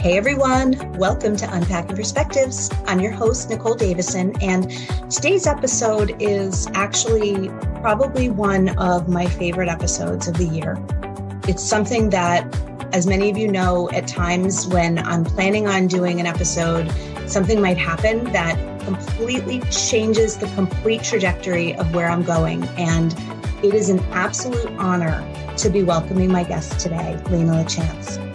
Hey everyone, welcome to Unpacking Perspectives. I'm your host, Nicole Davison, and today's episode is actually probably one of my favorite episodes of the year. It's something that, as many of you know, at times when I'm planning on doing an episode, something might happen that completely changes the complete trajectory of where I'm going. And it is an absolute honor to be welcoming my guest today, Lena LaChance.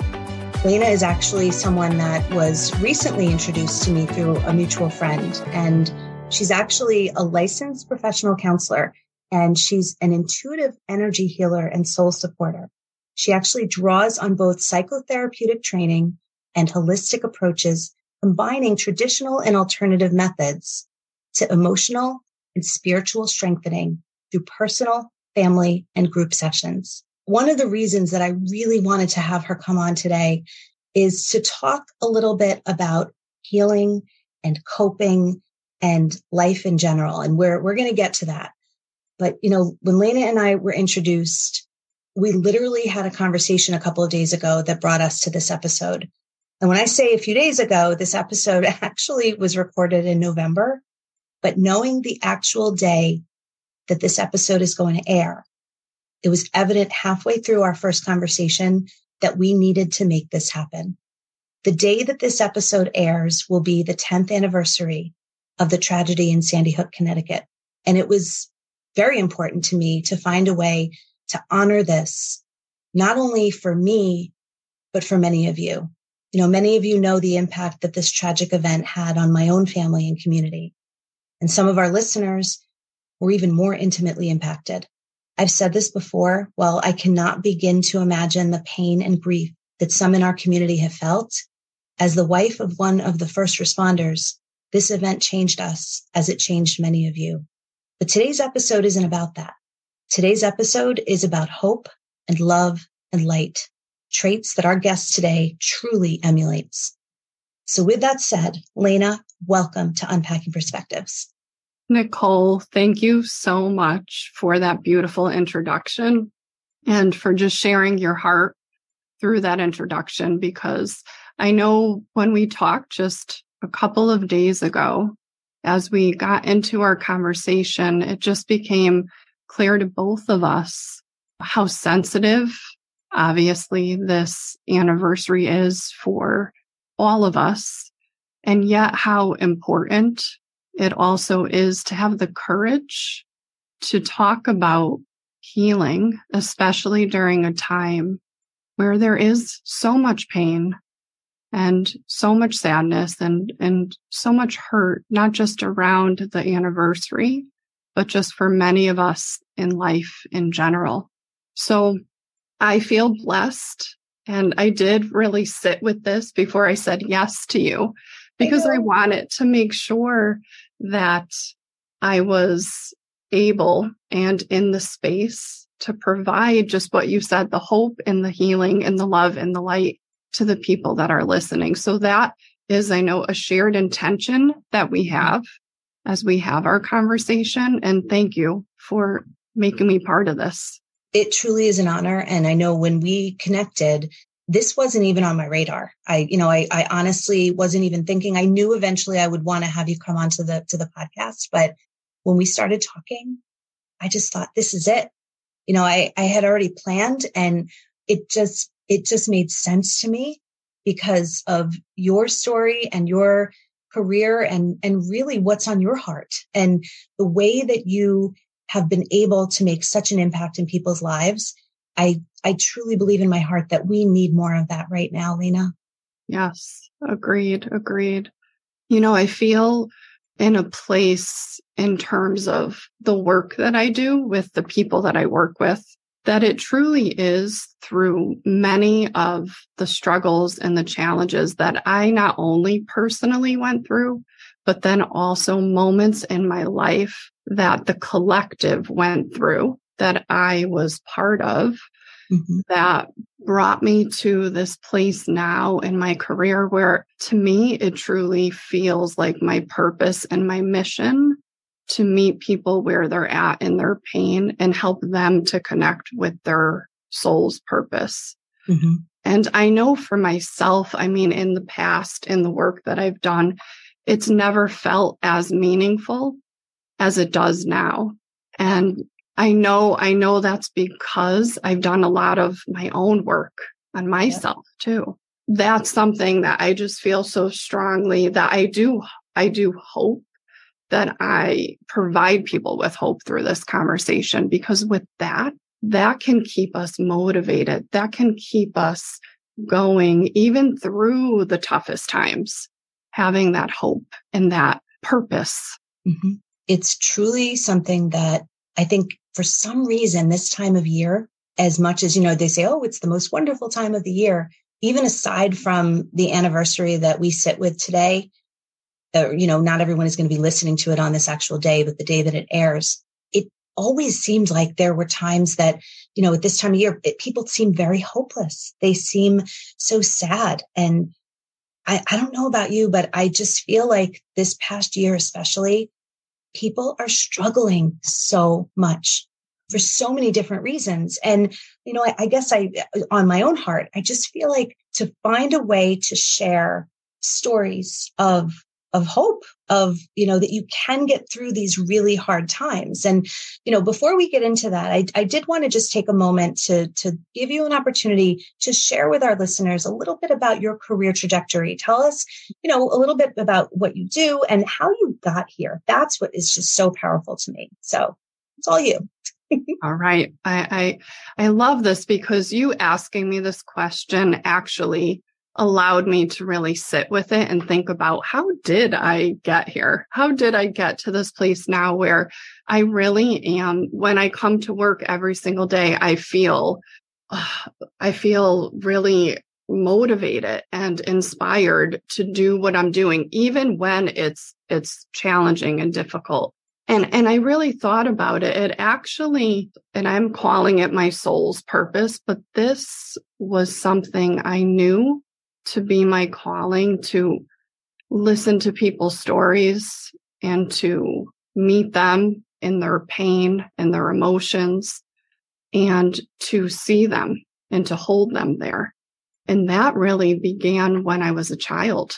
Lena is actually someone that was recently introduced to me through a mutual friend, and she's actually a licensed professional counselor, and she's an intuitive energy healer and soul supporter. She actually draws on both psychotherapeutic training and holistic approaches, combining traditional and alternative methods to emotional and spiritual strengthening through personal, family, and group sessions one of the reasons that I really wanted to have her come on today is to talk a little bit about healing and coping and life in general. And we're, we're going to get to that. But, you know, when Lena and I were introduced, we literally had a conversation a couple of days ago that brought us to this episode. And when I say a few days ago, this episode actually was recorded in November, but knowing the actual day that this episode is going to air, it was evident halfway through our first conversation that we needed to make this happen. The day that this episode airs will be the 10th anniversary of the tragedy in Sandy Hook, Connecticut. And it was very important to me to find a way to honor this, not only for me, but for many of you. You know, many of you know the impact that this tragic event had on my own family and community. And some of our listeners were even more intimately impacted. I've said this before. Well, I cannot begin to imagine the pain and grief that some in our community have felt. As the wife of one of the first responders, this event changed us as it changed many of you. But today's episode isn't about that. Today's episode is about hope and love and light, traits that our guest today truly emulates. So with that said, Lena, welcome to Unpacking Perspectives. Nicole, thank you so much for that beautiful introduction and for just sharing your heart through that introduction because I know when we talked just a couple of days ago, as we got into our conversation, it just became clear to both of us how sensitive, obviously, this anniversary is for all of us, and yet how important it also is to have the courage to talk about healing, especially during a time where there is so much pain and so much sadness and, and so much hurt, not just around the anniversary, but just for many of us in life in general. So I feel blessed and I did really sit with this before I said yes to you because I wanted to make sure that I was able and in the space to provide just what you said the hope and the healing and the love and the light to the people that are listening. So that is, I know, a shared intention that we have as we have our conversation. And thank you for making me part of this. It truly is an honor. And I know when we connected, this wasn't even on my radar. I, you know, I, I honestly wasn't even thinking. I knew eventually I would want to have you come on to the to the podcast, but when we started talking, I just thought this is it. You know, I I had already planned, and it just it just made sense to me because of your story and your career and and really what's on your heart and the way that you have been able to make such an impact in people's lives I, I truly believe in my heart that we need more of that right now, Lena. Yes, agreed, agreed. You know, I feel in a place in terms of the work that I do with the people that I work with that it truly is through many of the struggles and the challenges that I not only personally went through, but then also moments in my life that the collective went through that I was part of mm-hmm. that brought me to this place now in my career where to me it truly feels like my purpose and my mission to meet people where they're at in their pain and help them to connect with their soul's purpose. Mm-hmm. And I know for myself, I mean, in the past, in the work that I've done, it's never felt as meaningful as it does now. And I know, I know that's because I've done a lot of my own work on myself yeah. too. That's something that I just feel so strongly that I do, I do hope that I provide people with hope through this conversation because with that, that can keep us motivated. That can keep us going even through the toughest times, having that hope and that purpose. Mm-hmm. It's truly something that I think for some reason this time of year, as much as, you know, they say, oh, it's the most wonderful time of the year, even aside from the anniversary that we sit with today, uh, you know, not everyone is going to be listening to it on this actual day, but the day that it airs, it always seemed like there were times that, you know, at this time of year, it, people seem very hopeless. They seem so sad. And I, I don't know about you, but I just feel like this past year, especially, people are struggling so much for so many different reasons. And, you know, I, I, guess I, on my own heart, I just feel like to find a way to share stories of of hope of you know that you can get through these really hard times. And you know before we get into that i, I did want to just take a moment to to give you an opportunity to share with our listeners a little bit about your career trajectory. Tell us you know a little bit about what you do and how you got here. That's what is just so powerful to me. So it's all you. All right. I, I i love this because you asking me this question actually allowed me to really sit with it and think about how did I get here? How did I get to this place now where I really am when I come to work every single day I feel uh, I feel really motivated and inspired to do what I'm doing even when it's it's challenging and difficult. And and I really thought about it. It actually and I'm calling it my soul's purpose, but this was something I knew to be my calling to listen to people's stories and to meet them in their pain and their emotions and to see them and to hold them there. And that really began when I was a child.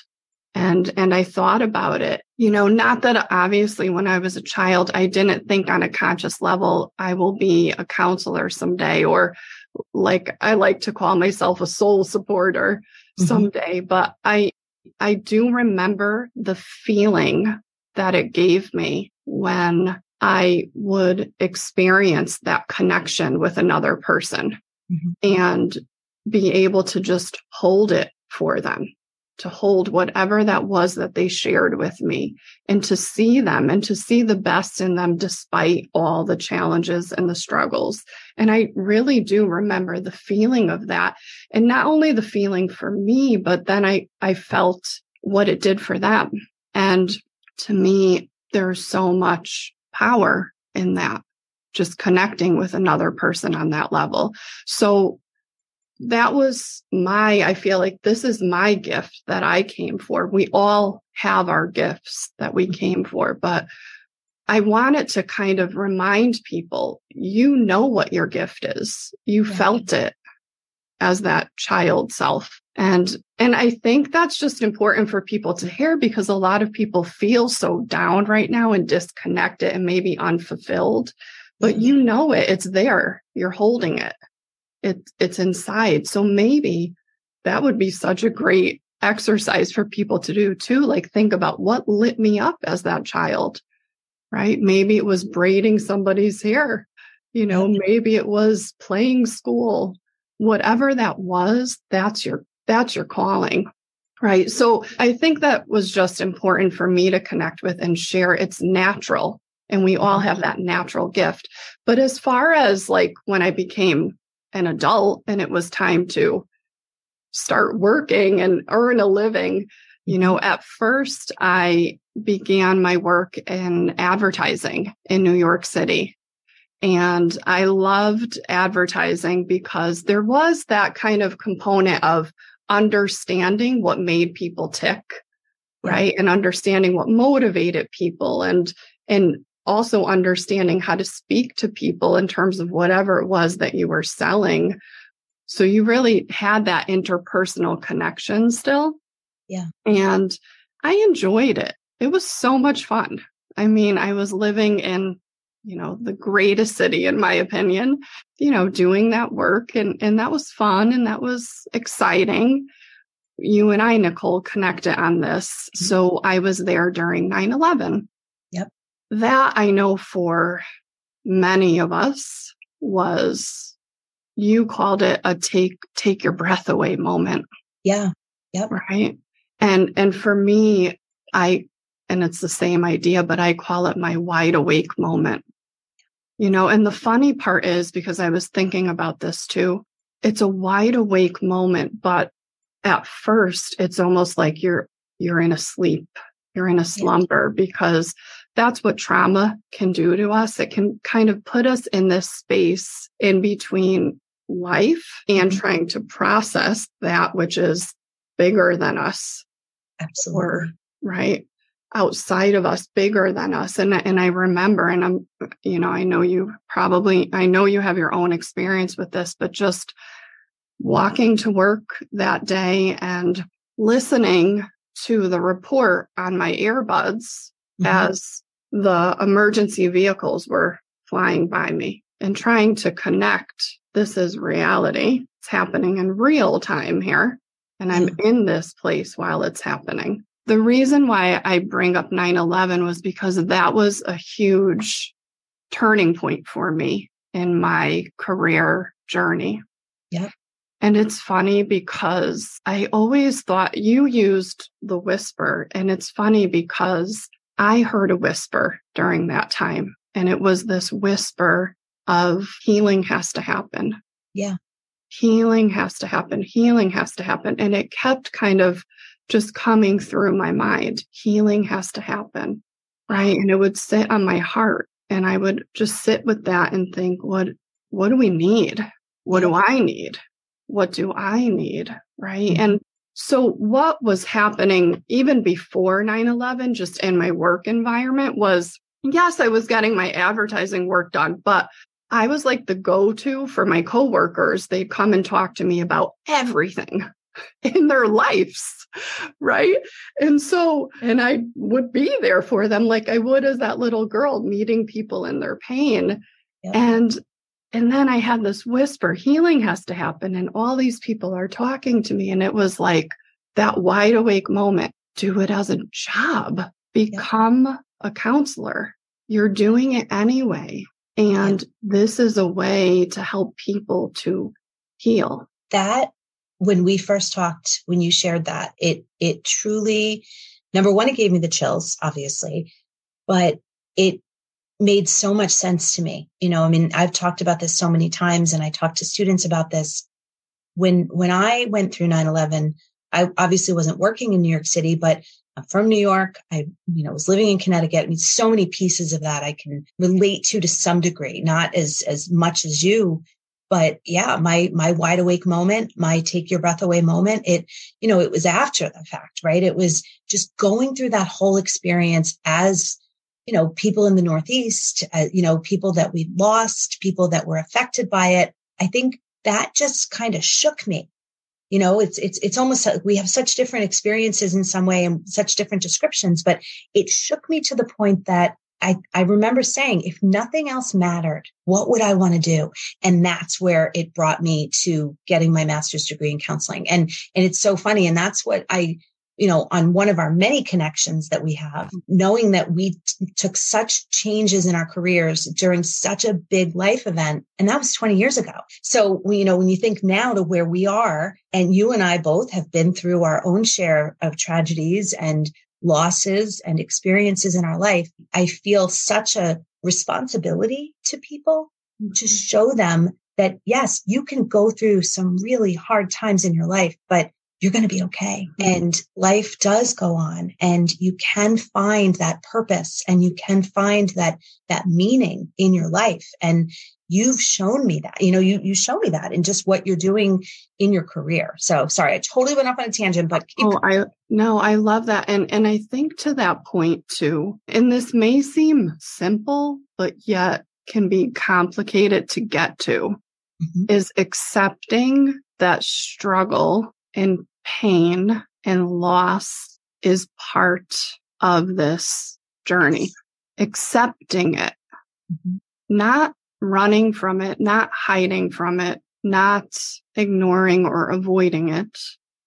And, and I thought about it, you know, not that obviously when I was a child, I didn't think on a conscious level, I will be a counselor someday, or like I like to call myself a soul supporter mm-hmm. someday, but I, I do remember the feeling that it gave me when I would experience that connection with another person mm-hmm. and be able to just hold it for them to hold whatever that was that they shared with me and to see them and to see the best in them despite all the challenges and the struggles. And I really do remember the feeling of that. And not only the feeling for me, but then I, I felt what it did for them. And to me, there's so much power in that, just connecting with another person on that level. So that was my, I feel like this is my gift that I came for. We all have our gifts that we mm-hmm. came for, but I wanted to kind of remind people, you know what your gift is. You yeah. felt it as that child self. And, and I think that's just important for people to hear because a lot of people feel so down right now and disconnected and maybe unfulfilled, but mm-hmm. you know it. It's there. You're holding it it, it's inside. So maybe that would be such a great exercise for people to do too. Like think about what lit me up as that child, right? Maybe it was braiding somebody's hair. You know, maybe it was playing school, whatever that was, that's your, that's your calling. Right. So I think that was just important for me to connect with and share. It's natural and we all have that natural gift. But as far as like when I became an adult and it was time to start working and earn a living. You know, at first I began my work in advertising in New York City. And I loved advertising because there was that kind of component of understanding what made people tick, right? And understanding what motivated people and, and also understanding how to speak to people in terms of whatever it was that you were selling So you really had that interpersonal connection still. Yeah. And I enjoyed it. It was so much fun. I mean, I was living in, you know, the greatest city, in my opinion, you know, doing that work. And, and that was fun and that was exciting. You and I, Nicole, connected on this. Mm-hmm. So I was there during 9 11. That I know for many of us was you called it a take take your breath away moment. Yeah. Yep. Right. And and for me, I and it's the same idea, but I call it my wide awake moment. You know, and the funny part is because I was thinking about this too, it's a wide awake moment, but at first it's almost like you're you're in a sleep, you're in a slumber because that's what trauma can do to us. It can kind of put us in this space in between life and mm-hmm. trying to process that which is bigger than us. Absolutely. Or, right. Outside of us, bigger than us. And, and I remember, and I'm, you know, I know you probably, I know you have your own experience with this, but just walking to work that day and listening to the report on my earbuds mm-hmm. as the emergency vehicles were flying by me and trying to connect. This is reality. It's happening in real time here. And I'm in this place while it's happening. The reason why I bring up 9 11 was because that was a huge turning point for me in my career journey. Yeah. And it's funny because I always thought you used the whisper. And it's funny because I heard a whisper during that time. And it was this whisper of healing has to happen. Yeah. Healing has to happen. Healing has to happen. And it kept kind of just coming through my mind. Healing has to happen. Right. And it would sit on my heart. And I would just sit with that and think, what, what do we need? What do I need? What do I need? Right. Mm-hmm. And so what was happening even before 9-11, just in my work environment was, yes, I was getting my advertising work done, but I was like the go-to for my coworkers. They'd come and talk to me about everything in their lives. Right. And so, and I would be there for them like I would as that little girl meeting people in their pain. And and then I had this whisper, healing has to happen. And all these people are talking to me. And it was like that wide awake moment. Do it as a job, become yeah. a counselor. You're doing it anyway. And yeah. this is a way to help people to heal. That when we first talked, when you shared that, it, it truly, number one, it gave me the chills, obviously, but it made so much sense to me. You know, I mean, I've talked about this so many times and I talked to students about this. When, when I went through 9-11, I obviously wasn't working in New York City, but I'm from New York. I, you know, was living in Connecticut. I mean, so many pieces of that I can relate to to some degree, not as, as much as you, but yeah, my, my wide awake moment, my take your breath away moment, it, you know, it was after the fact, right? It was just going through that whole experience as you know, people in the Northeast, uh, you know, people that we lost, people that were affected by it. I think that just kind of shook me. You know, it's, it's, it's almost like we have such different experiences in some way and such different descriptions, but it shook me to the point that I, I remember saying, if nothing else mattered, what would I want to do? And that's where it brought me to getting my master's degree in counseling. And, and it's so funny. And that's what I you know, on one of our many connections that we have, knowing that we t- took such changes in our careers during such a big life event. And that was 20 years ago. So, you know, when you think now to where we are, and you and I both have been through our own share of tragedies and losses and experiences in our life, I feel such a responsibility to people to mm-hmm. show them that yes, you can go through some really hard times in your life, but you're going to be okay. And life does go on and you can find that purpose and you can find that, that meaning in your life. And you've shown me that, you know, you, you show me that in just what you're doing in your career. So sorry, I totally went off on a tangent, but oh, I, no, I love that. And, and I think to that point too, and this may seem simple, but yet can be complicated to get to mm-hmm. is accepting that struggle and pain and loss is part of this journey, accepting it, mm-hmm. not running from it, not hiding from it, not ignoring or avoiding it,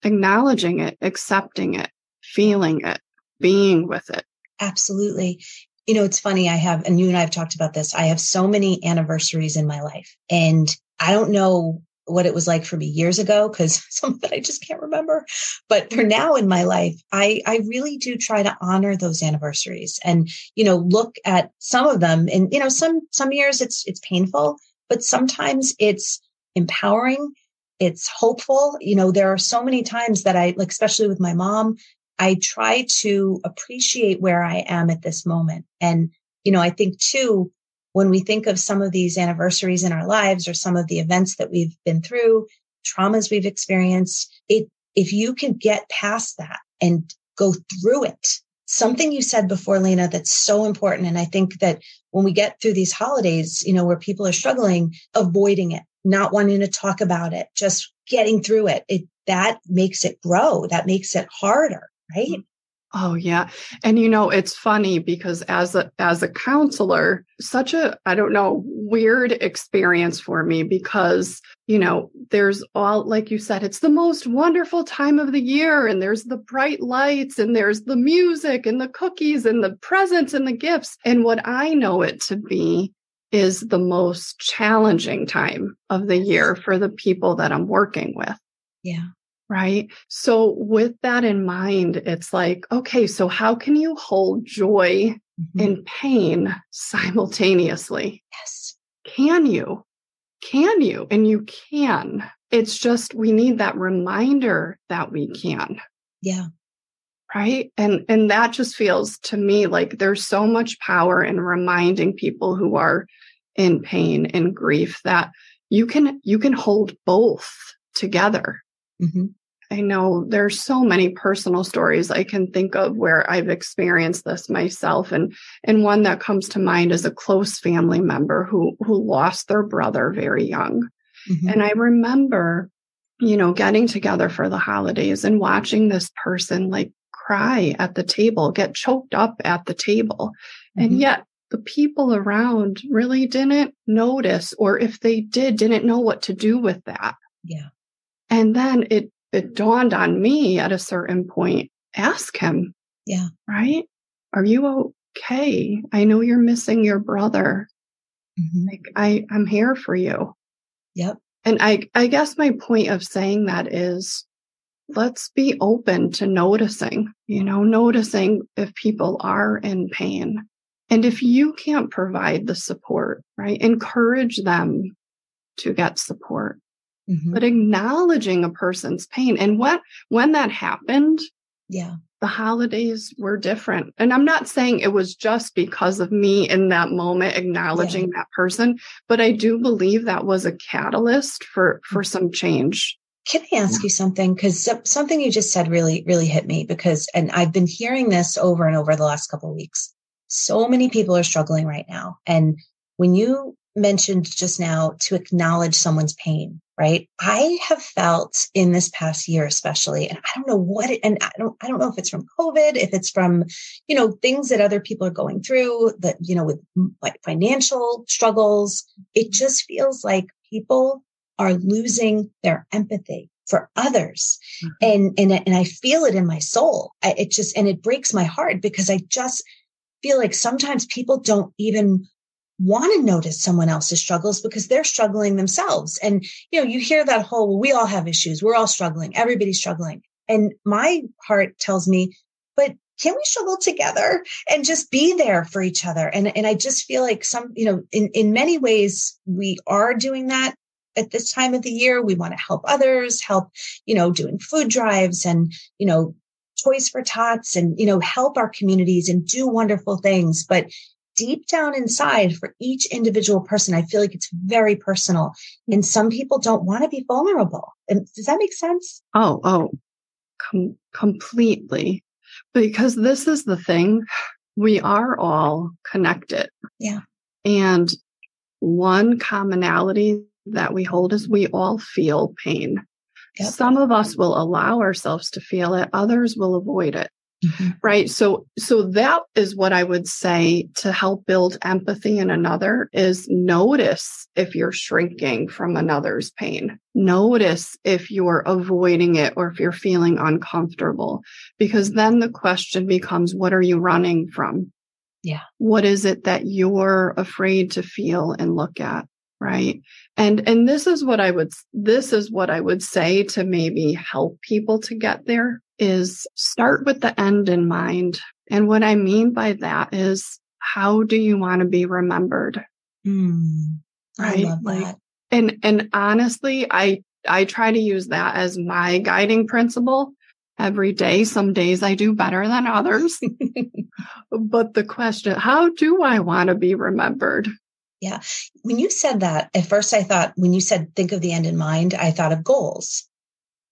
acknowledging it, accepting it, feeling it, being with it. Absolutely. You know, it's funny. I have, and you and I have talked about this. I have so many anniversaries in my life and I don't know what it was like for me years ago because some of it I just can't remember. But for now in my life, I, I really do try to honor those anniversaries and, you know, look at some of them and, you know, some, some years it's, it's painful, but sometimes it's empowering. It's hopeful. You know, there are so many times that I like, especially with my mom, I try to appreciate where I am at this moment. And, you know, I think too, when we think of some of these anniversaries in our lives or some of the events that we've been through, traumas we've experienced, it, if you can get past that and go through it, something you said before, Lena, that's so important. And I think that when we get through these holidays, you know, where people are struggling, avoiding it, not wanting to talk about it, just getting through it, it that makes it grow. That makes it harder, right? Mm-hmm. Oh yeah. And you know, it's funny because as a as a counselor, such a I don't know, weird experience for me because, you know, there's all like you said, it's the most wonderful time of the year and there's the bright lights and there's the music and the cookies and the presents and the gifts. And what I know it to be is the most challenging time of the year for the people that I'm working with. Yeah. Right. So with that in mind, it's like, okay, so how can you hold joy mm-hmm. and pain simultaneously? Yes. Can you? Can you? And you can. It's just we need that reminder that we can. Yeah. Right. And and that just feels to me like there's so much power in reminding people who are in pain and grief that you can you can hold both together. Mm-hmm. I know there's so many personal stories I can think of where I've experienced this myself. And, and one that comes to mind is a close family member who, who lost their brother very young. Mm-hmm. And I remember, you know, getting together for the holidays and watching this person like cry at the table, get choked up at the table. Mm-hmm. And yet the people around really didn't notice, or if they did, didn't know what to do with that. Yeah. And then it it dawned on me at a certain point ask him. Yeah. Right? Are you okay? I know you're missing your brother. Mm-hmm. Like I I'm here for you. Yep. And I I guess my point of saying that is let's be open to noticing, you know, noticing if people are in pain. And if you can't provide the support, right? Encourage them to get support mm-hmm. but acknowledging a person's pain. And what, when that happened, yeah, the holidays were different. And I'm not saying it was just because of me in that moment acknowledging yeah. that person, but I do believe that was a catalyst for, for some change. Can I ask yeah. you something? Because something you just said really, really hit me because, and I've been hearing this over and over the last couple of weeks. So many people are struggling right now. And when you mentioned just now to acknowledge someone's pain, right? I have felt in this past year, especially, and I don't know what it, and I don't, I don't know if it's from COVID, if it's from, you know, things that other people are going through that, you know, with like financial struggles. It just feels like people are losing their empathy for others. Mm-hmm. And, and, and I feel it in my soul. I, it just, and it breaks my heart because I just feel like sometimes people don't even want to notice someone else's struggles because they're struggling themselves. And, you know, you hear that whole, well, we all have issues. We're all struggling. Everybody's struggling. And my heart tells me, but can we struggle together and just be there for each other? And, and I just feel like some, you know, in, in many ways, we are doing that at this time of the year. We want to help others, help, you know, doing food drives and, you know, Toys for Tots and, you know, help our communities and do wonderful things. But deep down inside for each individual person, I feel like it's very personal. And some people don't want to be vulnerable. And does that make sense? Oh, oh, com- completely. Because this is the thing. We are all connected. Yeah. And one commonality that we hold is we all feel pain. Yep. Some of us will allow ourselves to feel it, others will avoid it. Mm-hmm. Right. So, so that is what I would say to help build empathy in another is notice if you're shrinking from another's pain. Notice if you're avoiding it or if you're feeling uncomfortable, because then the question becomes, what are you running from? Yeah. What is it that you're afraid to feel and look at? Right. And, and this is what I would, this is what I would say to maybe help people to get there is start with the end in mind. And what I mean by that is how do you want to be remembered? Mm, right. Like, and, and honestly, I, I try to use that as my guiding principle every day. Some days I do better than others. but the question, how do I want to be remembered? Yeah. When you said that, at first I thought, when you said think of the end in mind, I thought of goals.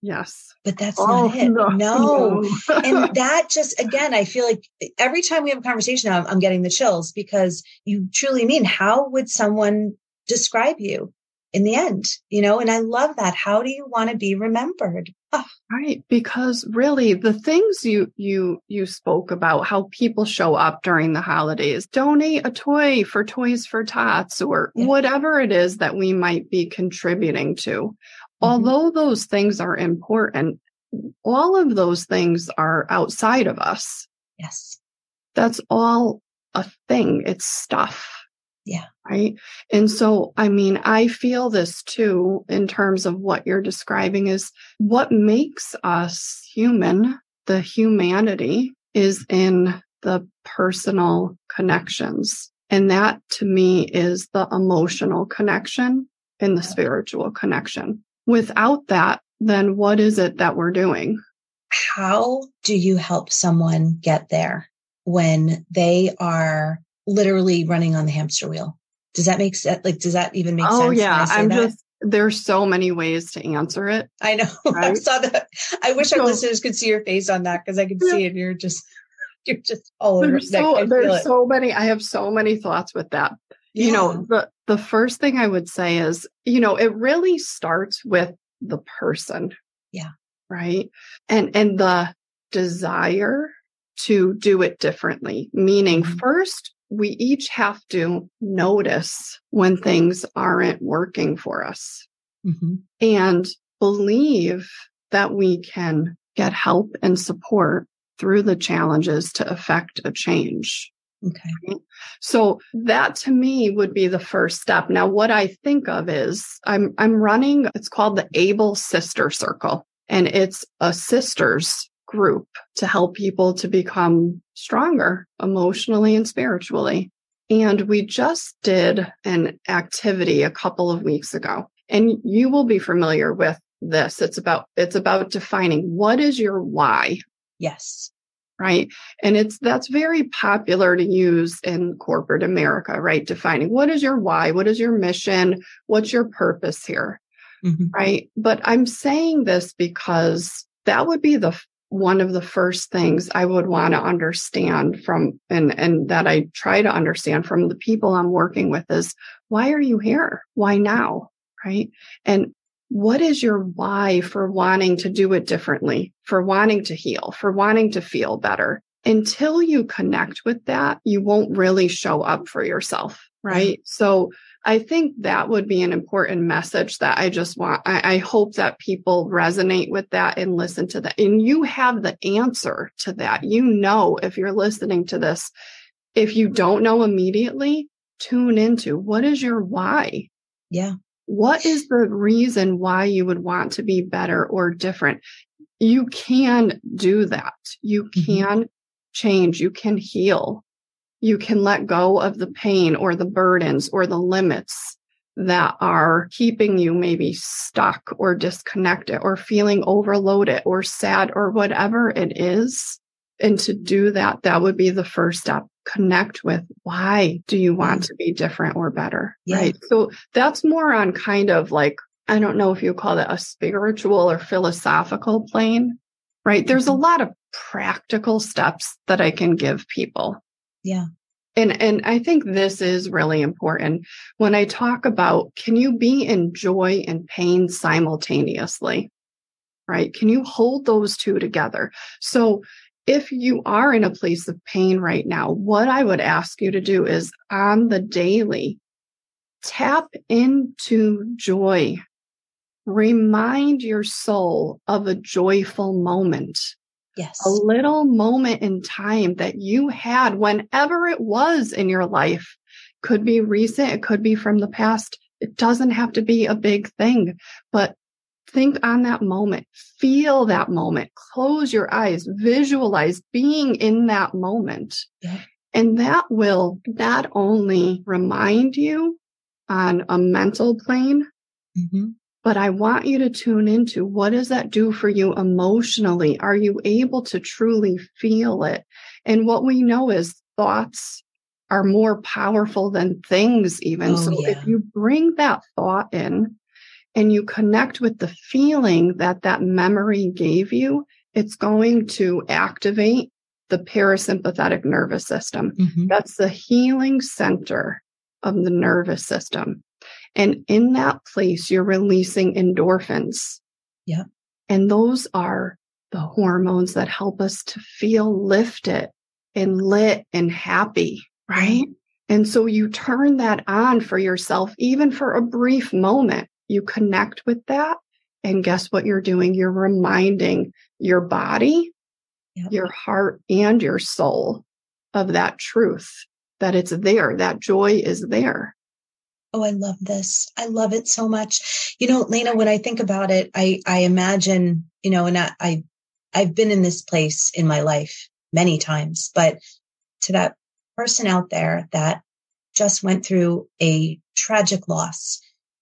Yes. But that's oh, not it. No. no. and that just, again, I feel like every time we have a conversation, I'm, I'm getting the chills because you truly mean, how would someone describe you? In the end, you know, and I love that. How do you want to be remembered? Oh. Right. Because really the things you, you, you spoke about, how people show up during the holidays, donate a toy for Toys for Tots or yeah. whatever it is that we might be contributing to. Mm-hmm. Although those things are important, all of those things are outside of us. Yes. That's all a thing. It's stuff. Yeah. Right. And so, I mean, I feel this too in terms of what you're describing is what makes us human, the humanity is in the personal connections. And that to me is the emotional connection and the spiritual connection. Without that, then what is it that we're doing? How do you help someone get there when they are literally running on the hamster wheel. Does that make sense? Like, does that even make oh, sense? Oh yeah. I'm that? just, there's so many ways to answer it. I know. Right? I saw that. I wish so, our listeners could see your face on that because I could yeah. see it. You're just, you're just all over. There's so, there's so many, I have so many thoughts with that. Yeah. You know, the, the first thing I would say is, you know, it really starts with the person. Yeah. Right. And, and the desire to do it differently, meaning mm-hmm. first we each have to notice when things aren't working for us mm-hmm. and believe that we can get help and support through the challenges to affect a change. Okay. So that to me would be the first step. Now, what I think of is I'm, I'm running, it's called the Able Sister Circle and it's a sisters group to help people to become stronger emotionally and spiritually. And we just did an activity a couple of weeks ago and you will be familiar with this. It's about, it's about defining what is your why? Yes. Right. And it's, that's very popular to use in corporate America, right? Defining what is your why? What is your mission? What's your purpose here? Mm-hmm. Right. But I'm saying this because that would be the one of the first things I would want to understand from and and that I try to understand from the people I'm working with is why are you here? Why now? Right? And what is your why for wanting to do it differently, for wanting to heal, for wanting to feel better? Until you connect with that, you won't really show up for yourself. Mm-hmm. Right. So I think that would be an important message that I just want. I, I, hope that people resonate with that and listen to that. And you have the answer to that. You know, if you're listening to this, if you don't know immediately, tune into what is your why? Yeah. What is the reason why you would want to be better or different? You can do that. You mm-hmm. can mm-hmm. change. You can heal you can let go of the pain or the burdens or the limits that are keeping you maybe stuck or disconnected or feeling overloaded or sad or whatever it is. And to do that, that would be the first step. Connect with why do you want to be different or better? Yeah. Right. So that's more on kind of like, I don't know if you call it a spiritual or philosophical plane, right? There's a mm-hmm. lot of practical steps that I can give people yeah. And, and I think this is really important when I talk about can you be in joy and pain simultaneously? Right? Can you hold those two together? So if you are in a place of pain right now, what I would ask you to do is on the daily, tap into joy. Remind your soul of a joyful moment. Yes. A little moment in time that you had whenever it was in your life. Could be recent. It could be from the past. It doesn't have to be a big thing, but think on that moment, feel that moment, close your eyes, visualize being in that moment. Yeah. And that will not only remind you on a mental plane, mm-hmm. But I want you to tune into what does that do for you emotionally? Are you able to truly feel it? And what we know is thoughts are more powerful than things even. Oh, so yeah. if you bring that thought in, and you connect with the feeling that that memory gave you, it's going to activate the parasympathetic nervous system. Mm-hmm. That's the healing center of the nervous system. And in that place, you're releasing endorphins. Yeah. And those are the hormones that help us to feel lifted and lit and happy, right? Mm-hmm. And so you turn that on for yourself, even for a brief moment you connect with that. And guess what you're doing? You're reminding your body, yep. your heart, and your soul of that truth that it's there. That joy is there. Oh, I love this. I love it so much. You know, Lena, when I think about it, I, I imagine, you know, and I, I, I've been in this place in my life many times, but to that person out there that just went through a tragic loss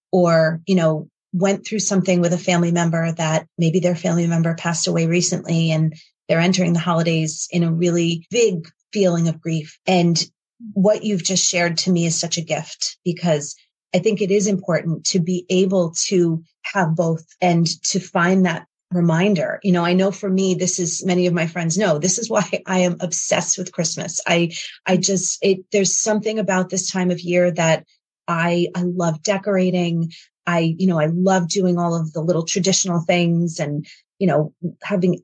or, you know, went through something with a family member that maybe their family member passed away recently and they're entering the holidays in a really big feeling of grief. And what you've just shared to me is such a gift because I think it is important to be able to have both and to find that reminder. You know, I know for me, this is many of my friends know this is why I am obsessed with Christmas. I, I just, it, there's something about this time of year that I, I love decorating. I, you know, I love doing all of the little traditional things and, you know, having,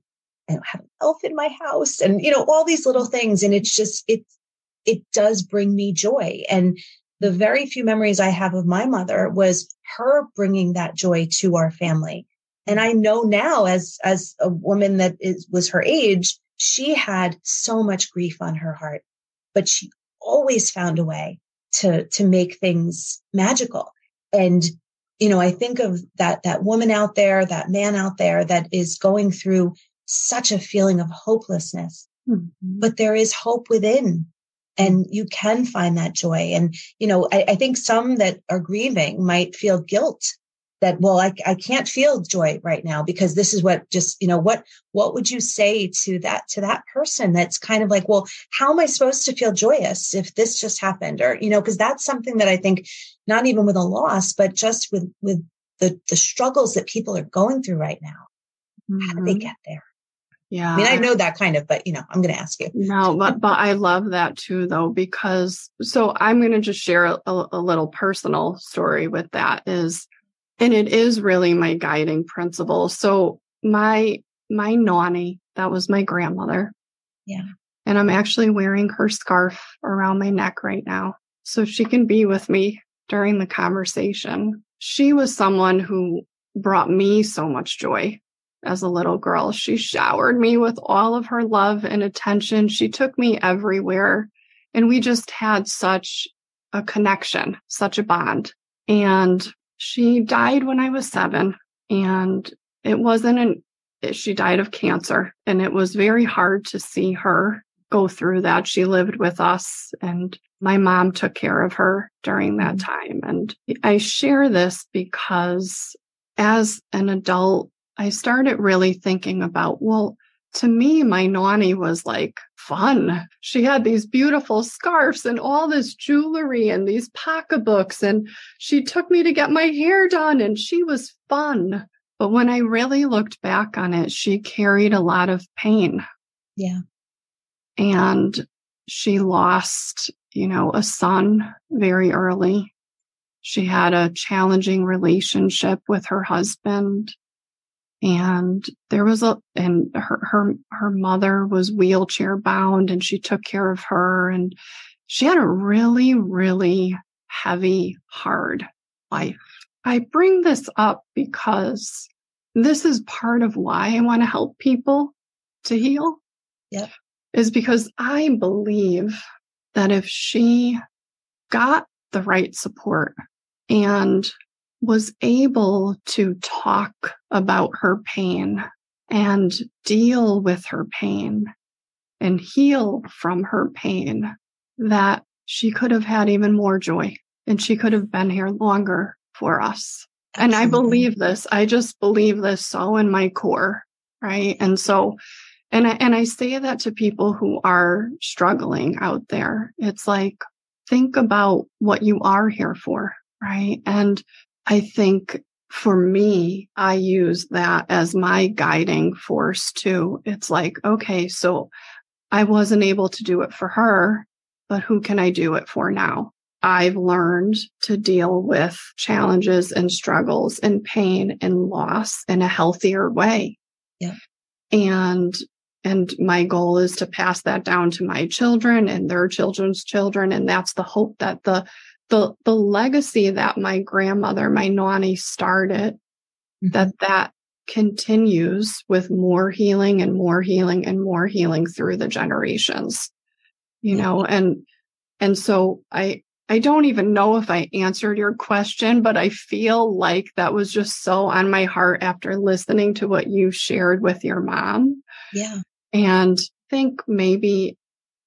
I have an elf in my house and, you know, all these little things. And it's just, it, it does bring me joy. And the very few memories I have of my mother was her bringing that joy to our family. And I know now as, as a woman that is, was her age, she had so much grief on her heart, but she always found a way to, to make things magical. And, you know, I think of that, that woman out there, that man out there that is going through such a feeling of hopelessness, mm-hmm. but there is hope within and you can find that joy. And, you know, I, I think some that are grieving might feel guilt that well I, I can't feel joy right now because this is what just you know what what would you say to that to that person that's kind of like well how am i supposed to feel joyous if this just happened or you know because that's something that i think not even with a loss but just with with the the struggles that people are going through right now mm-hmm. how do they mm-hmm. get there yeah. I mean, I know that kind of, but you know, I'm going to ask you. No, but, but I love that too, though, because so I'm going to just share a, a, little personal story with that is and it is really my guiding principle. So my my nanny, that was my grandmother. Yeah. And I'm actually wearing her scarf around my neck right now so she can be with me during the conversation. She was someone who brought me so much joy as a little girl. She showered me with all of her love and attention. She took me everywhere and we just had such a connection, such a bond. And she died when I was seven and it wasn't an, she died of cancer and it was very hard to see her go through that. She lived with us and my mom took care of her during that mm-hmm. time. And I share this because as an adult, I started really thinking about, well, to me, my nanny was like fun. She had these beautiful scarves and all this jewelry and these pocketbooks. And she took me to get my hair done and she was fun. But when I really looked back on it, she carried a lot of pain. Yeah. And she lost you know, a son very early. She had a challenging relationship with her husband. And there was a, and her, her, her mother was wheelchair bound and she took care of her. And she had a really, really heavy, hard life. I bring this up because this is part of why I want to help people to heal. Yeah. Is because I believe that if she got the right support and was able to talk about her pain and deal with her pain and heal from her pain, that she could have had even more joy and she could have been here longer for us. Absolutely. And I believe this. I just believe this so in my core. Right. And so, and I, and I say that to people who are struggling out there. It's like, think about what you are here for. Right. And I think for me, I use that as my guiding force too. It's like, okay, so I wasn't able to do it for her, but who can I do it for now? I've learned to deal with challenges and struggles and pain and loss in a healthier way. Yeah. And and my goal is to pass that down to my children and their children's children. And that's the hope that the the the legacy that my grandmother, my nanny started, mm-hmm. that that continues with more healing and more healing and more healing through the generations. You know, and and so I I don't even know if I answered your question, but I feel like that was just so on my heart after listening to what you shared with your mom. Yeah. And think maybe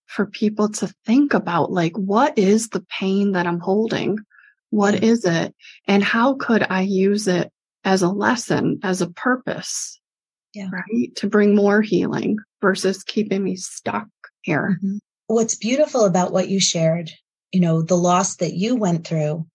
for people to think about like, what is the pain that I'm holding? What is it? And how could I use it as a lesson, as a purpose? Yeah. Right. To bring more healing versus keeping me stuck here. Mm-hmm. What's beautiful about what you shared you know, the loss that you went through,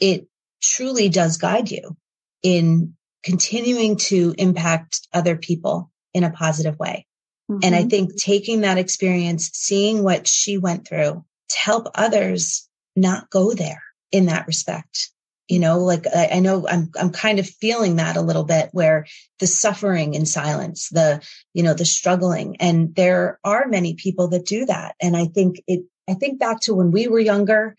it truly does guide you in continuing to impact other people in a positive way. Mm-hmm. And I mm-hmm. think taking that experience, seeing what she went through to help others not go there in that respect. You know, like I, I know I'm, I'm kind of feeling that a little bit where the suffering in silence, the, you know, the struggling. And there are many people that do that. And I think it I think back to when we were younger,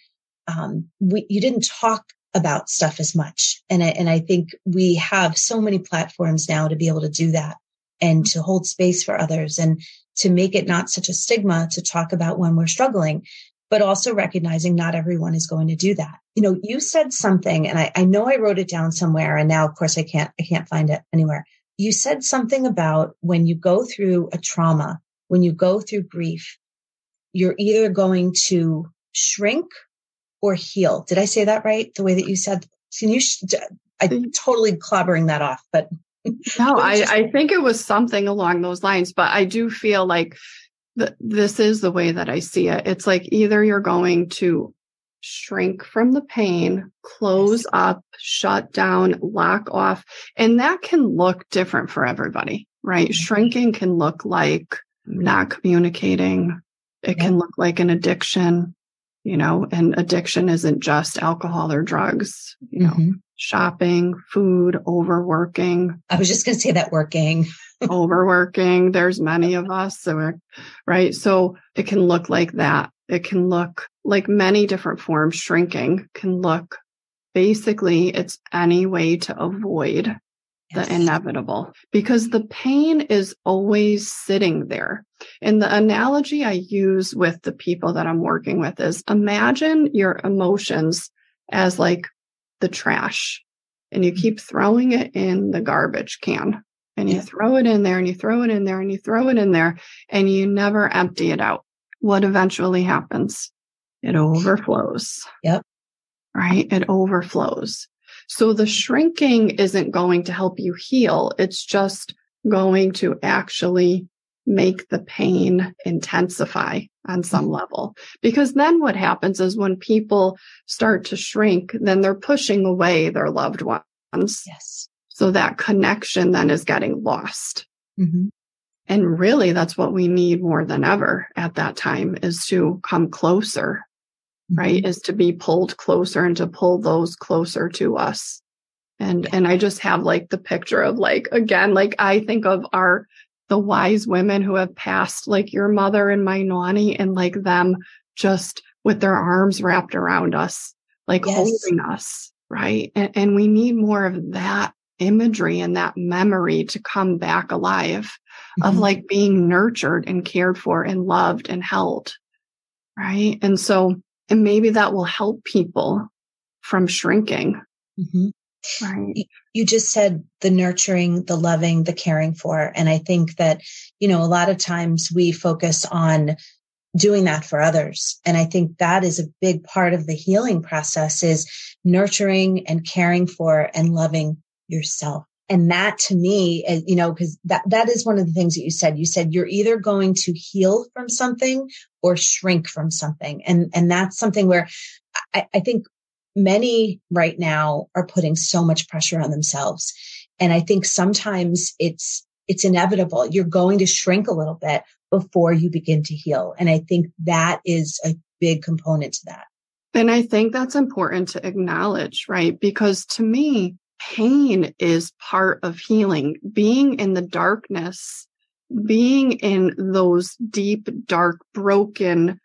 um, we, you didn't talk about stuff as much. And I, and I think we have so many platforms now to be able to do that and to hold space for others and to make it not such a stigma to talk about when we're struggling, but also recognizing not everyone is going to do that. You know, you said something and I, I know I wrote it down somewhere and now of course I can't, I can't find it anywhere. You said something about when you go through a trauma, when you go through grief, you're either going to shrink or heal. Did I say that right? The way that you said, can you, sh- I mm-hmm. totally clobbering that off, but no, I, just- I think it was something along those lines, but I do feel like th- this is the way that I see it. It's like either you're going to shrink from the pain, close yes. up, shut down, lock off. And that can look different for everybody, right? Mm-hmm. Shrinking can look like not communicating, it can look like an addiction, you know, and addiction isn't just alcohol or drugs, you know, mm-hmm. shopping, food, overworking. I was just going to say that working. overworking. There's many of us. So, right. So it can look like that. It can look like many different forms. Shrinking can look basically it's any way to avoid the inevitable because the pain is always sitting there. And the analogy I use with the people that I'm working with is imagine your emotions as like the trash and you keep throwing it in the garbage can and you yeah. throw it in there and you throw it in there and you throw it in there and you never empty it out. What eventually happens? It overflows. Yep. Right? It overflows. So the shrinking isn't going to help you heal. It's just going to actually make the pain intensify on some level. Because then what happens is when people start to shrink, then they're pushing away their loved ones. Yes. So that connection then is getting lost. Mm-hmm. And really that's what we need more than ever at that time is to come closer mm-hmm. right? Is to be pulled closer and to pull those closer to us. And, and I just have like the picture of like, again, like I think of our, the wise women who have passed, like your mother and my nanny and like them just with their arms wrapped around us, like yes. holding us. Right. And, and we need more of that imagery and that memory to come back alive mm-hmm. of like being nurtured and cared for and loved and held. Right. And so, and maybe that will help people from shrinking. Mm-hmm. Right. You just said the nurturing, the loving, the caring for. And I think that, you know, a lot of times we focus on doing that for others. And I think that is a big part of the healing process is nurturing and caring for and loving yourself. And that to me, eh, you know, because that, that is one of the things that you said. You said you're either going to heal from something or shrink from something. And, and that's something where I, I think many right now are putting so much pressure on themselves. And I think sometimes it's, it's inevitable. You're going to shrink a little bit before you begin to heal. And I think that is a big component to that. And I think that's important to acknowledge, right? Because to me, pain is part of healing. Being in the darkness, being in those deep, dark, broken,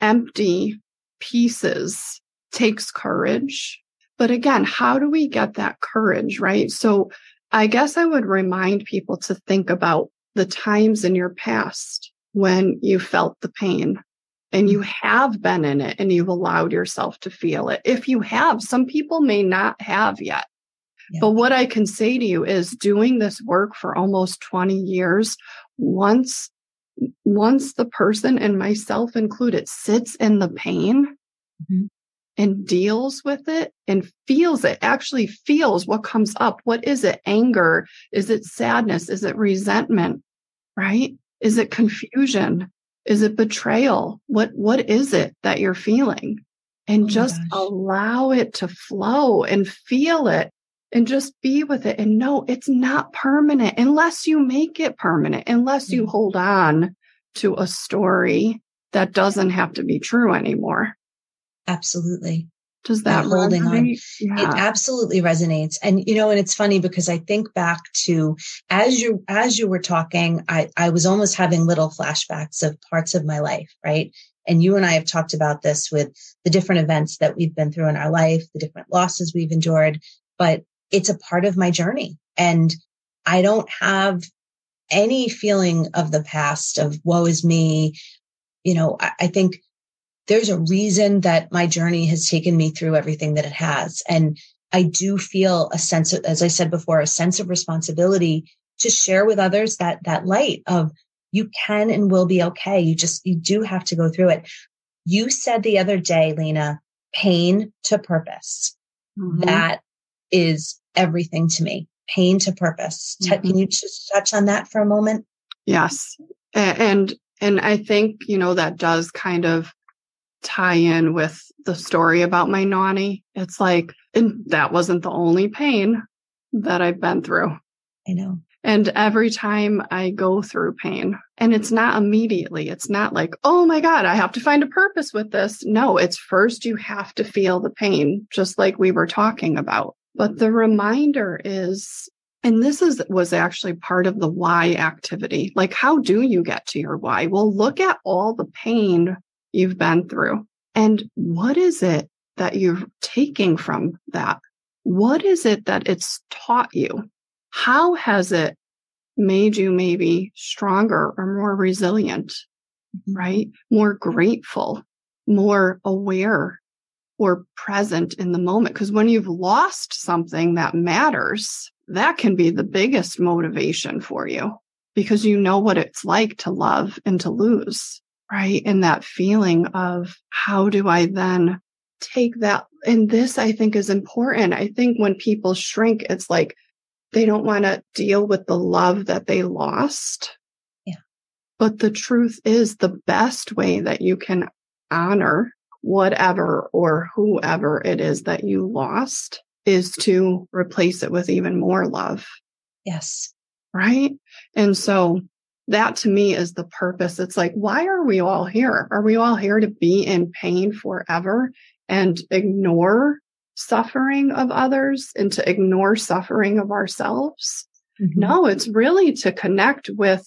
empty pieces takes courage. But again, how do we get that courage, right? So I guess I would remind people to think about the times in your past when you felt the pain and you mm. have been in it and you've allowed yourself to feel it. If you have, some people may not have yet. Yeah. But what I can say to you is doing this work for almost 20 years, once, once the person and myself included sits in the pain, mm-hmm and deals with it and feels it, actually feels what comes up. What is it? Anger? Is it sadness? Is it resentment? Right? Is it confusion? Is it betrayal? What, what is it that you're feeling? And oh just allow it to flow and feel it and just be with it and know it's not permanent unless you make it permanent, unless you mm. hold on to a story that doesn't have to be true anymore. Absolutely. Does that holding resonate? on? Yeah. It absolutely resonates. And you know, and it's funny because I think back to as you as you were talking, I, I was almost having little flashbacks of parts of my life, right? And you and I have talked about this with the different events that we've been through in our life, the different losses we've endured, but it's a part of my journey. And I don't have any feeling of the past of woe is me. You know, I, I think there's a reason that my journey has taken me through everything that it has. And I do feel a sense of, as I said before, a sense of responsibility to share with others that, that light of you can and will be okay. You just, you do have to go through it. You said the other day, Lena, pain to purpose. Mm-hmm. That is everything to me. Pain to purpose. Mm-hmm. Can you just touch on that for a moment? Yes. And, and I think, you know, that does kind of tie in with the story about my nanny. It's like, and that wasn't the only pain that I've been through. I know. And every time I go through pain, and it's not immediately, it's not like, oh my God, I have to find a purpose with this. No, it's first you have to feel the pain, just like we were talking about. But the reminder is, and this is was actually part of the why activity. Like, how do you get to your why? Well, look at all the pain you've been through. And what is it that you're taking from that? What is it that it's taught you? How has it made you maybe stronger or more resilient, mm-hmm. right? More grateful, more aware or present in the moment. Because when you've lost something that matters, that can be the biggest motivation for you because you know what it's like to love and to lose right? And that feeling of how do I then take that? And this I think is important. I think when people shrink, it's like they don't want to deal with the love that they lost. Yeah. But the truth is the best way that you can honor whatever or whoever it is that you lost is to replace it with even more love. Yes. Right. And so that to me is the purpose. It's like, why are we all here? Are we all here to be in pain forever and ignore suffering of others and to ignore suffering of ourselves? Mm-hmm. No, it's really to connect with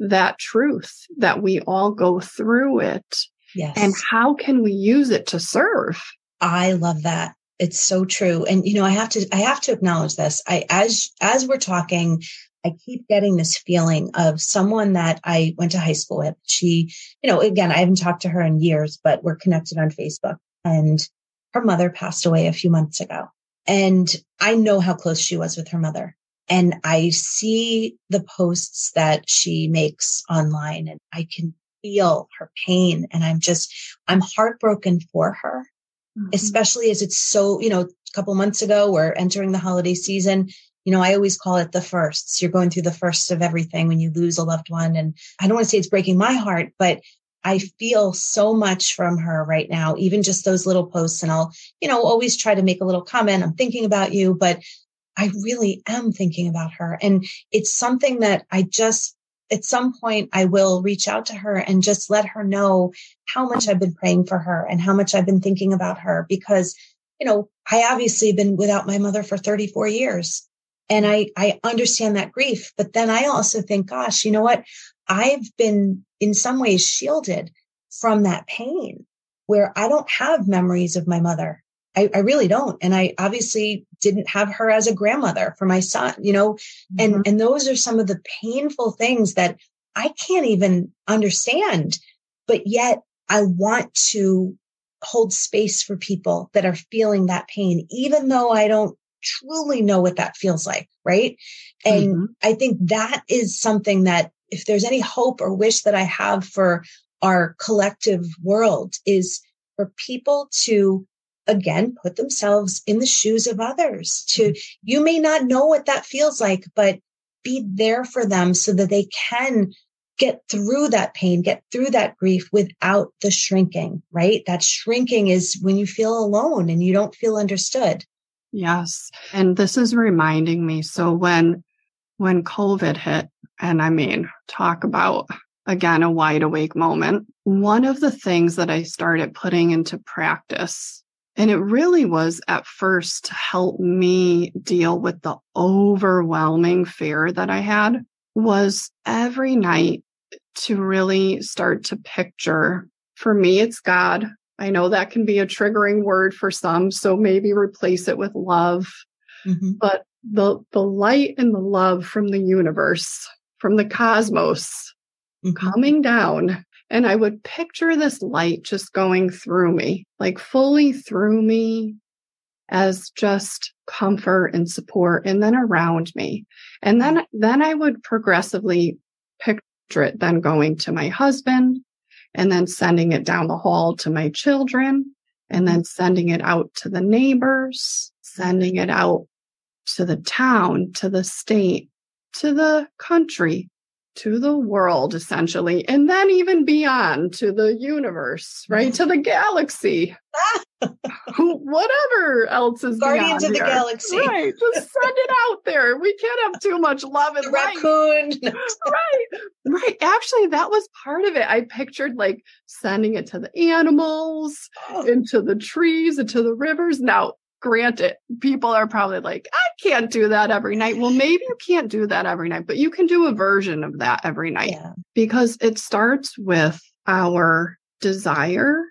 that truth that we all go through it. Yes. And how can we use it to serve? I love that. It's so true. And you know, I have to I have to acknowledge this. I as as we're talking, I keep getting this feeling of someone that I went to high school with. She, you know, again, I haven't talked to her in years, but we're connected on Facebook and her mother passed away a few months ago. And I know how close she was with her mother. And I see the posts that she makes online and I can feel her pain. And I'm just, I'm heartbroken for her, mm-hmm. especially as it's so, you know, a couple months ago, we're entering the holiday season. You know, I always call it the firsts. You're going through the first of everything when you lose a loved one. And I don't want to say it's breaking my heart, but I feel so much from her right now, even just those little posts. And I'll, you know, always try to make a little comment. I'm thinking about you, but I really am thinking about her. And it's something that I just, at some point, I will reach out to her and just let her know how much I've been praying for her and how much I've been thinking about her because, you know, I obviously been without my mother for 34 years and I, I understand that grief. But then I also think, gosh, you know what? I've been in some ways shielded from that pain where I don't have memories of my mother. I, I, really don't. And I obviously didn't have her as a grandmother for my son, you know, mm-hmm. and, and those are some of the painful things that I can't even understand, but yet I want to hold space for people that are feeling that pain, even though I don't truly know what that feels like. Right. And mm-hmm. I think that is something that if there's any hope or wish that I have for our collective world is for people to again put themselves in the shoes of others to mm-hmm. you may not know what that feels like but be there for them so that they can get through that pain get through that grief without the shrinking right? That shrinking is when you feel alone and you don't feel understood. Yes. And this is reminding me so when when covid hit and i mean talk about again a wide awake moment one of the things that i started putting into practice and it really was at first to help me deal with the overwhelming fear that I had was every night to really start to picture. For me, it's God. I know that can be a triggering word for some, so maybe replace it with love. Mm-hmm. But the the light and the love from the universe, from the cosmos, mm-hmm. coming down and I would picture this light just going through me, like fully through me as just comfort and support and then around me. And then, mm. then I would progressively picture it then going to my husband and then sending it down the hall to my children and then mm. sending it out to the neighbors, sending it out to the town, to the state, to the country, to the world essentially and then even beyond to the universe right? To the galaxy. Whatever else is guardians of the here. galaxy. Right just send it out there. We can't have too much love and the raccoon. Right right. Actually that was part of it. I pictured like sending it to the animals oh. into the trees into the rivers. Now granted, people are probably like, I can't do that every night. Well, maybe you can't do that every night, but you can do a version of that every night yeah. because it starts with our desire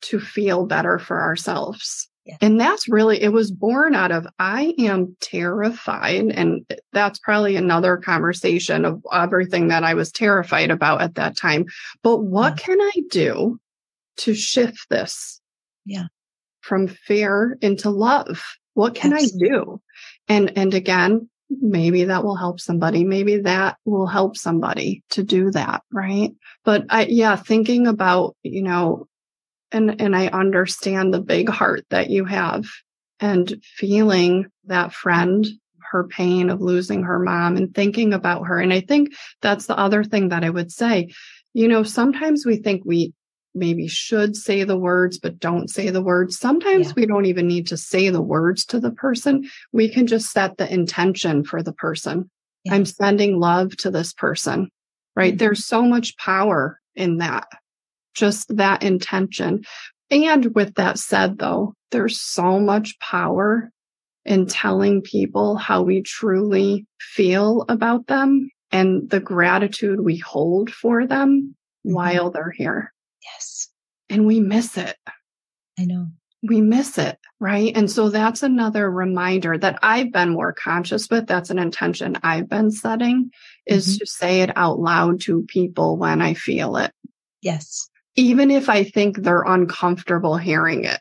to feel better for ourselves. Yeah. And that's really, it was born out of, I am terrified. And that's probably another conversation of everything that I was terrified about at that time. But what yeah. can I do to shift this? Yeah from fear into love. What can Absolutely. I do? And, and again, maybe that will help somebody. Maybe that will help somebody to do that. Right. But I, yeah, thinking about, you know, and, and I understand the big heart that you have and feeling that friend, her pain of losing her mom and thinking about her. And I think that's the other thing that I would say. You know, sometimes we think we maybe should say the words, but don't say the words. Sometimes yeah. we don't even need to say the words to the person. We can just set the intention for the person. Yeah. I'm sending love to this person. right? Mm-hmm. There's so much power in that, just that intention. And with that said, though, there's so much power in telling people how we truly feel about them and the gratitude we hold for them mm-hmm. while they're here. Yes. And we miss it. I know. We miss it. Right. And so that's another reminder that I've been more conscious with. That's an intention I've been setting is mm-hmm. to say it out loud to people when I feel it. Yes. Even if I think they're uncomfortable hearing it.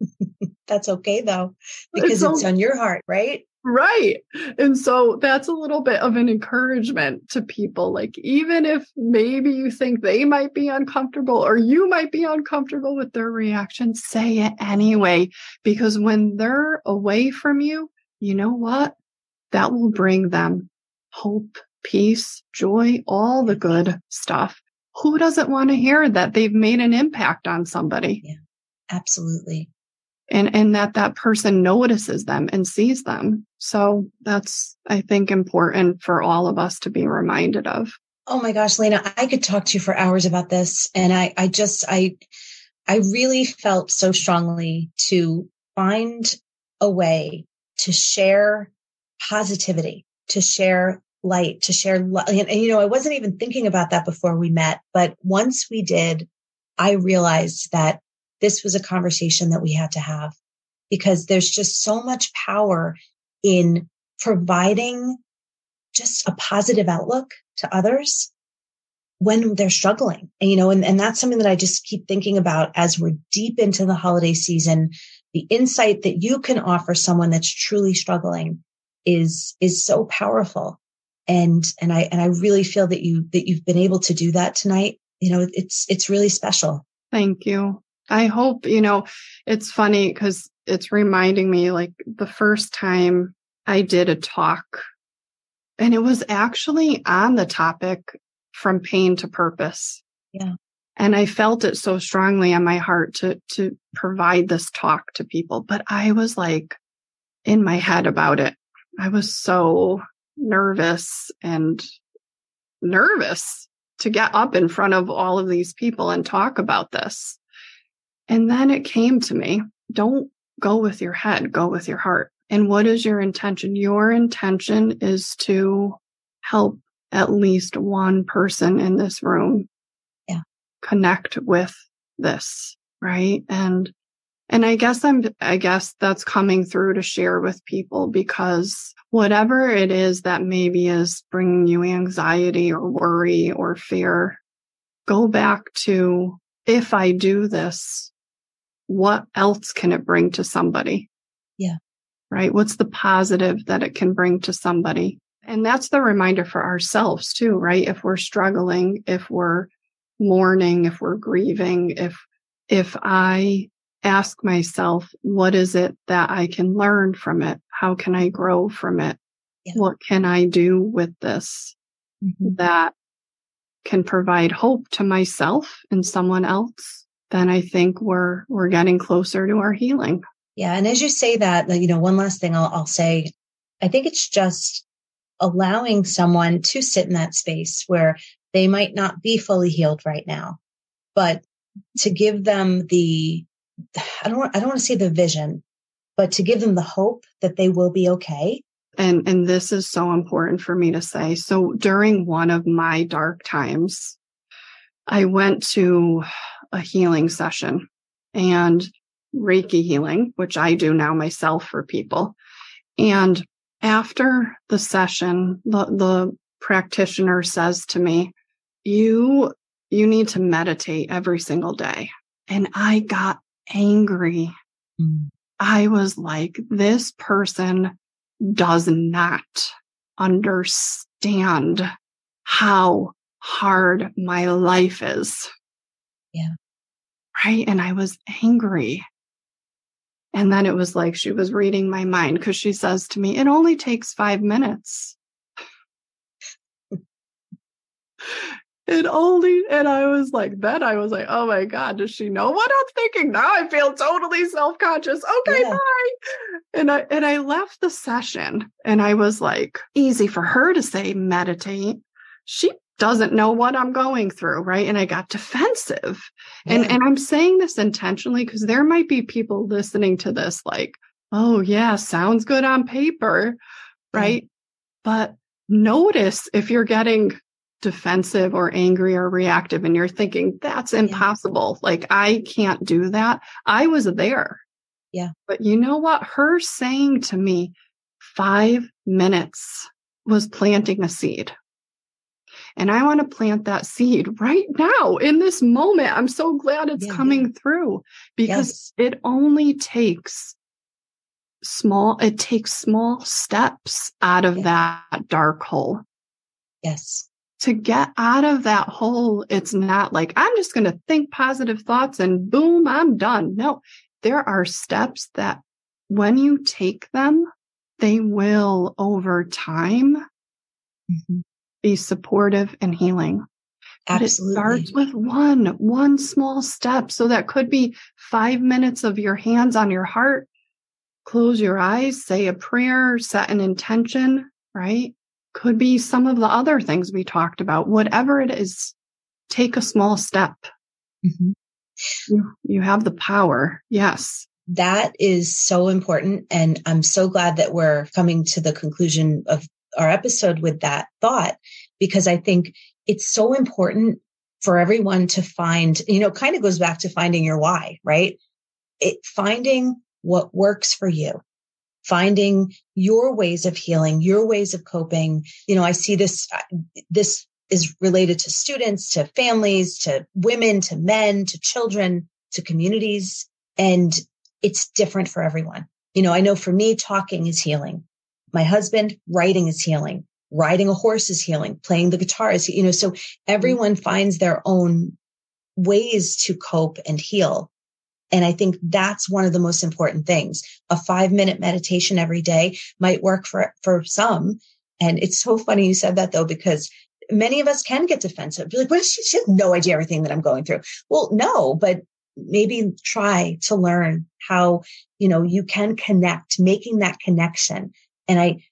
that's okay though, because it's, it's on your heart, right? Right. And so that's a little bit of an encouragement to people. Like, even if maybe you think they might be uncomfortable or you might be uncomfortable with their reaction, say it anyway. Because when they're away from you, you know what? That will bring them hope, peace, joy, all the good stuff. Who doesn't want to hear that they've made an impact on somebody? Yeah, absolutely and and that that person notices them and sees them so that's i think important for all of us to be reminded of. Oh my gosh lena i could talk to you for hours about this and i i just i i really felt so strongly to find a way to share positivity to share light to share and, and you know i wasn't even thinking about that before we met but once we did i realized that this was a conversation that we had to have because there's just so much power in providing just a positive outlook to others when they're struggling. And, you know, and, and that's something that I just keep thinking about as we're deep into the holiday season. The insight that you can offer someone that's truly struggling is, is so powerful. And, and I, and I really feel that you, that you've been able to do that tonight. You know, it's, it's really special. Thank you. I hope, you know, it's funny because it's reminding me like the first time I did a talk, and it was actually on the topic from pain to purpose. Yeah. And I felt it so strongly on my heart to, to provide this talk to people, but I was like in my head about it. I was so nervous and nervous to get up in front of all of these people and talk about this. And then it came to me don't go with your head, go with your heart. And what is your intention? Your intention is to help at least one person in this room yeah. connect with this, right? And and I guess I'm I guess that's coming through to share with people because whatever it is that maybe is bringing you anxiety or worry or fear, go back to if I do this, what else can it bring to somebody? Yeah. Right. What's the positive that it can bring to somebody? And that's the reminder for ourselves too, right? If we're struggling, if we're mourning, if we're grieving, if, if I ask myself, what is it that I can learn from it? How can I grow from it? Yeah. What can I do with this mm-hmm. that can provide hope to myself and someone else? Then I think we're we're getting closer to our healing. Yeah, and as you say that, you know, one last thing I'll, I'll say, I think it's just allowing someone to sit in that space where they might not be fully healed right now, but to give them the I don't I don't want to say the vision, but to give them the hope that they will be okay. And and this is so important for me to say. So during one of my dark times, I went to a healing session and Reiki healing, which I do now myself for people. And after the session, the, the practitioner says to me, you, you need to meditate every single day. And I got angry. Mm. I was like, this person does not understand how hard my life is. Yeah. Right. And I was angry. And then it was like she was reading my mind because she says to me, it only takes five minutes. it only, and I was like, then I was like, oh my God, does she know what I'm thinking? Now I feel totally self conscious. Okay, yeah. bye. And I, and I left the session and I was like, easy for her to say meditate. She doesn't know what I'm going through, right? And I got defensive. Yeah. And and I'm saying this intentionally because there might be people listening to this like, "Oh, yeah, sounds good on paper." Right? But notice if you're getting defensive or angry or reactive and you're thinking that's impossible. Yeah. Like I can't do that. I was there. Yeah. But you know what? Her saying to me, five minutes was planting a seed. And I want to plant that seed right now in this moment. I'm so glad it's yeah, coming through because yes. it only takes small, it takes small steps out of that dark hole. Yes. To get out of that hole, it's not like I'm just going to think positive thoughts and boom, I'm done. No, there are steps that when you take them, they will over time mm-hmm. Be supportive and healing. Absolutely. But it starts with one, one small step. So that could be five minutes of your hands on your heart. Close your eyes, say a prayer, set an intention, right? Could be some of the other things we talked about. Whatever it is, take a small step. Mm-hmm. You, you have the power. Yes that is so important. And I'm so glad that we're coming to the conclusion of our episode with that thought, because I think it's so important for everyone to find, you know, kind of goes back to finding your why, right? It finding what works for you, finding your ways of healing, your ways of coping. You know, I see this, this is related to students, to families, to women, to men, to children, to communities. And it's different for everyone. You know, I know for me, talking is healing. My husband, writing is healing. Riding a horse is healing. Playing the guitar is, you know, so everyone finds their own ways to cope and heal. And I think that's one of the most important things. A five minute meditation every day might work for, for some. And it's so funny you said that though, because many of us can get defensive. Be like, what is she? She has no idea everything that I'm going through. Well, no, but maybe try to learn how, you know, you can connect, making that connection. And I,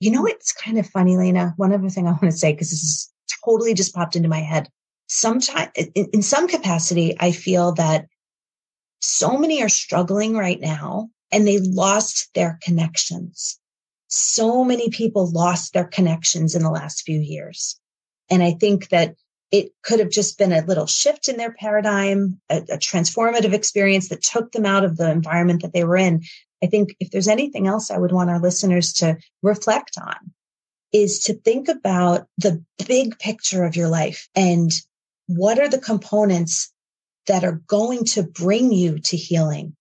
you know, it's kind of funny, Lena. One other thing I want to say, because this is totally just popped into my head. Sometimes in, in some capacity, I feel that so many are struggling right now and they lost their connections. So many people lost their connections in the last few years. And I think that it could have just been a little shift in their paradigm, a, a, transformative experience that took them out of the environment that they were in. I think if there's anything else I would want our listeners to reflect on is to think about the big picture of your life and what are the components that are going to bring you to healing,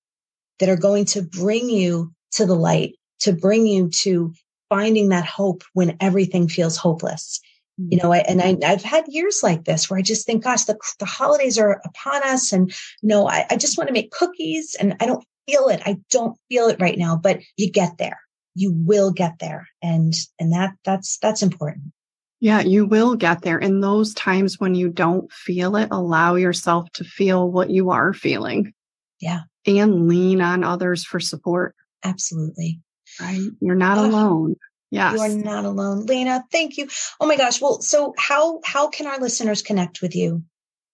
that are going to bring you to the light, to bring you to finding that hope when everything feels hopeless you know, I, and I, have had years like this where I just think, gosh, the, the holidays are upon us. And, you know, I, I just want to make cookies and I don't feel it. I don't feel it right now, but you get there. You will get there. And, and that, that's, that's important. Yeah, you will get there. In those times when you don't feel it, allow yourself to feel what you are feeling. Yeah. And lean on others for support. Absolutely. Right. You're not alone. Yes. You are not alone. Lena, thank you. Oh my gosh. Well, so how how can our listeners connect with you?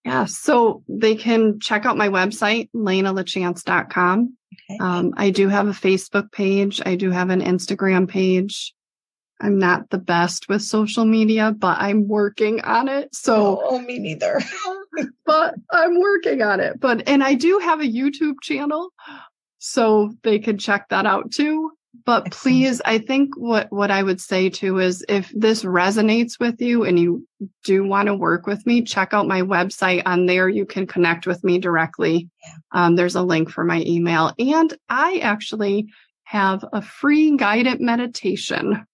Yeah, so they can check out my website, lenalachance.com. Okay. Um, I do have a Facebook page. I do have an Instagram page. I'm not the best with social media, but I'm working on it. So, oh, me neither. but I'm working on it. But, and I do have a YouTube channel. So they can check that out too. But Excellent. please, I think what, what I would say too is if this resonates with you and you do want to work with me, check out my website. On there, you can connect with me directly. Yeah. Um, there's a link for my email. And I actually have a free guided meditation.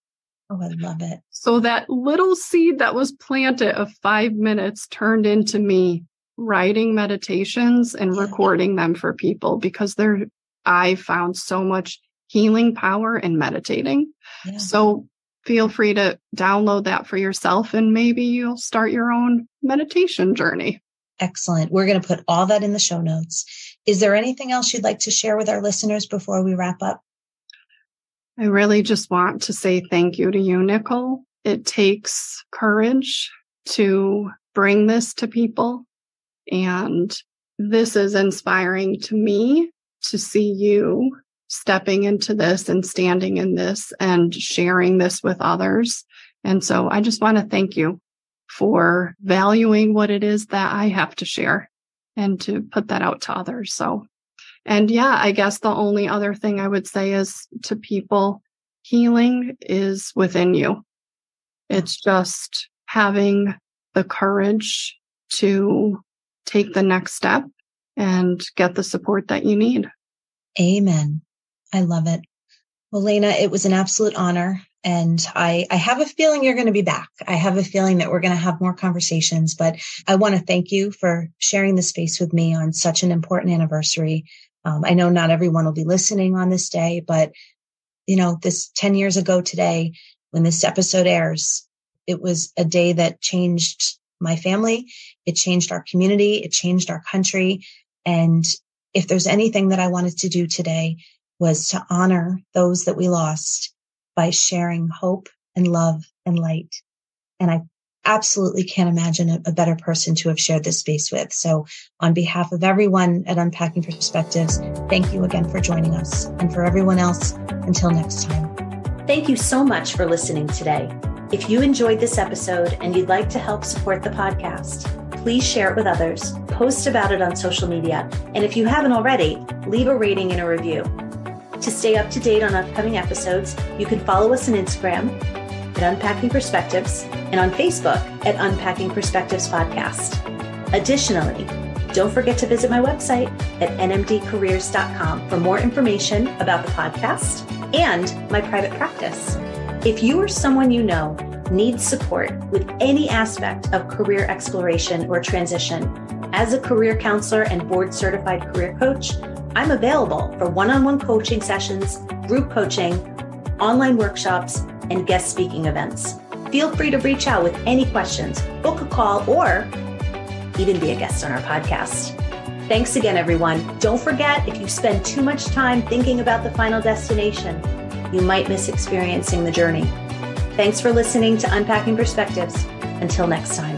Oh, I love it. So that little seed that was planted of five minutes turned into me writing meditations and yeah. recording them for people because they're, I found so much healing power in meditating. Yeah. So feel free to download that for yourself and maybe you'll start your own meditation journey. Excellent. We're going to put all that in the show notes. Is there anything else you'd like to share with our listeners before we wrap up? I really just want to say thank you to you, Nicole. It takes courage to bring this to people. And this is inspiring to me to see you stepping into this and standing in this and sharing this with others. And so I just want to thank you for valuing what it is that I have to share and to put that out to others. So, and yeah, I guess the only other thing I would say is to people, healing is within you. It's just having the courage to take the next step and get the support that you need. Amen. I love it. Well, Lena, it was an absolute honor. And I, I have a feeling you're going to be back. I have a feeling that we're going to have more conversations, but I want to thank you for sharing the space with me on such an important anniversary. Um, I know not everyone will be listening on this day, but you know, this 10 years ago today, when this episode airs, it was a day that changed my family. It changed our community. It changed our country. And if there's anything that I wanted to do today was to honor those that we lost by sharing hope and love and light. And I absolutely can't imagine a, a, better person to have shared this space with. So on behalf of everyone at Unpacking Perspectives, thank you again for joining us. And for everyone else, until next time. Thank you so much for listening today. If you enjoyed this episode and you'd like to help support the podcast, please share it with others, post about it on social media, and if you haven't already, leave a rating and a review. To stay up to date on upcoming episodes, you can follow us on Instagram at Unpacking Perspectives and on Facebook at Unpacking Perspectives Podcast. Additionally, don't forget to visit my website at nmdcareers.com for more information about the podcast and my private practice. If you or someone you know needs support with any aspect of career exploration or transition, as a career counselor and board certified career coach, I'm available for one on one coaching sessions, group coaching, online workshops, and guest speaking events. Feel free to reach out with any questions, book a call, or even be a guest on our podcast. Thanks again, everyone. Don't forget if you spend too much time thinking about the final destination, you might miss experiencing the journey. Thanks for listening to Unpacking Perspectives. Until next time.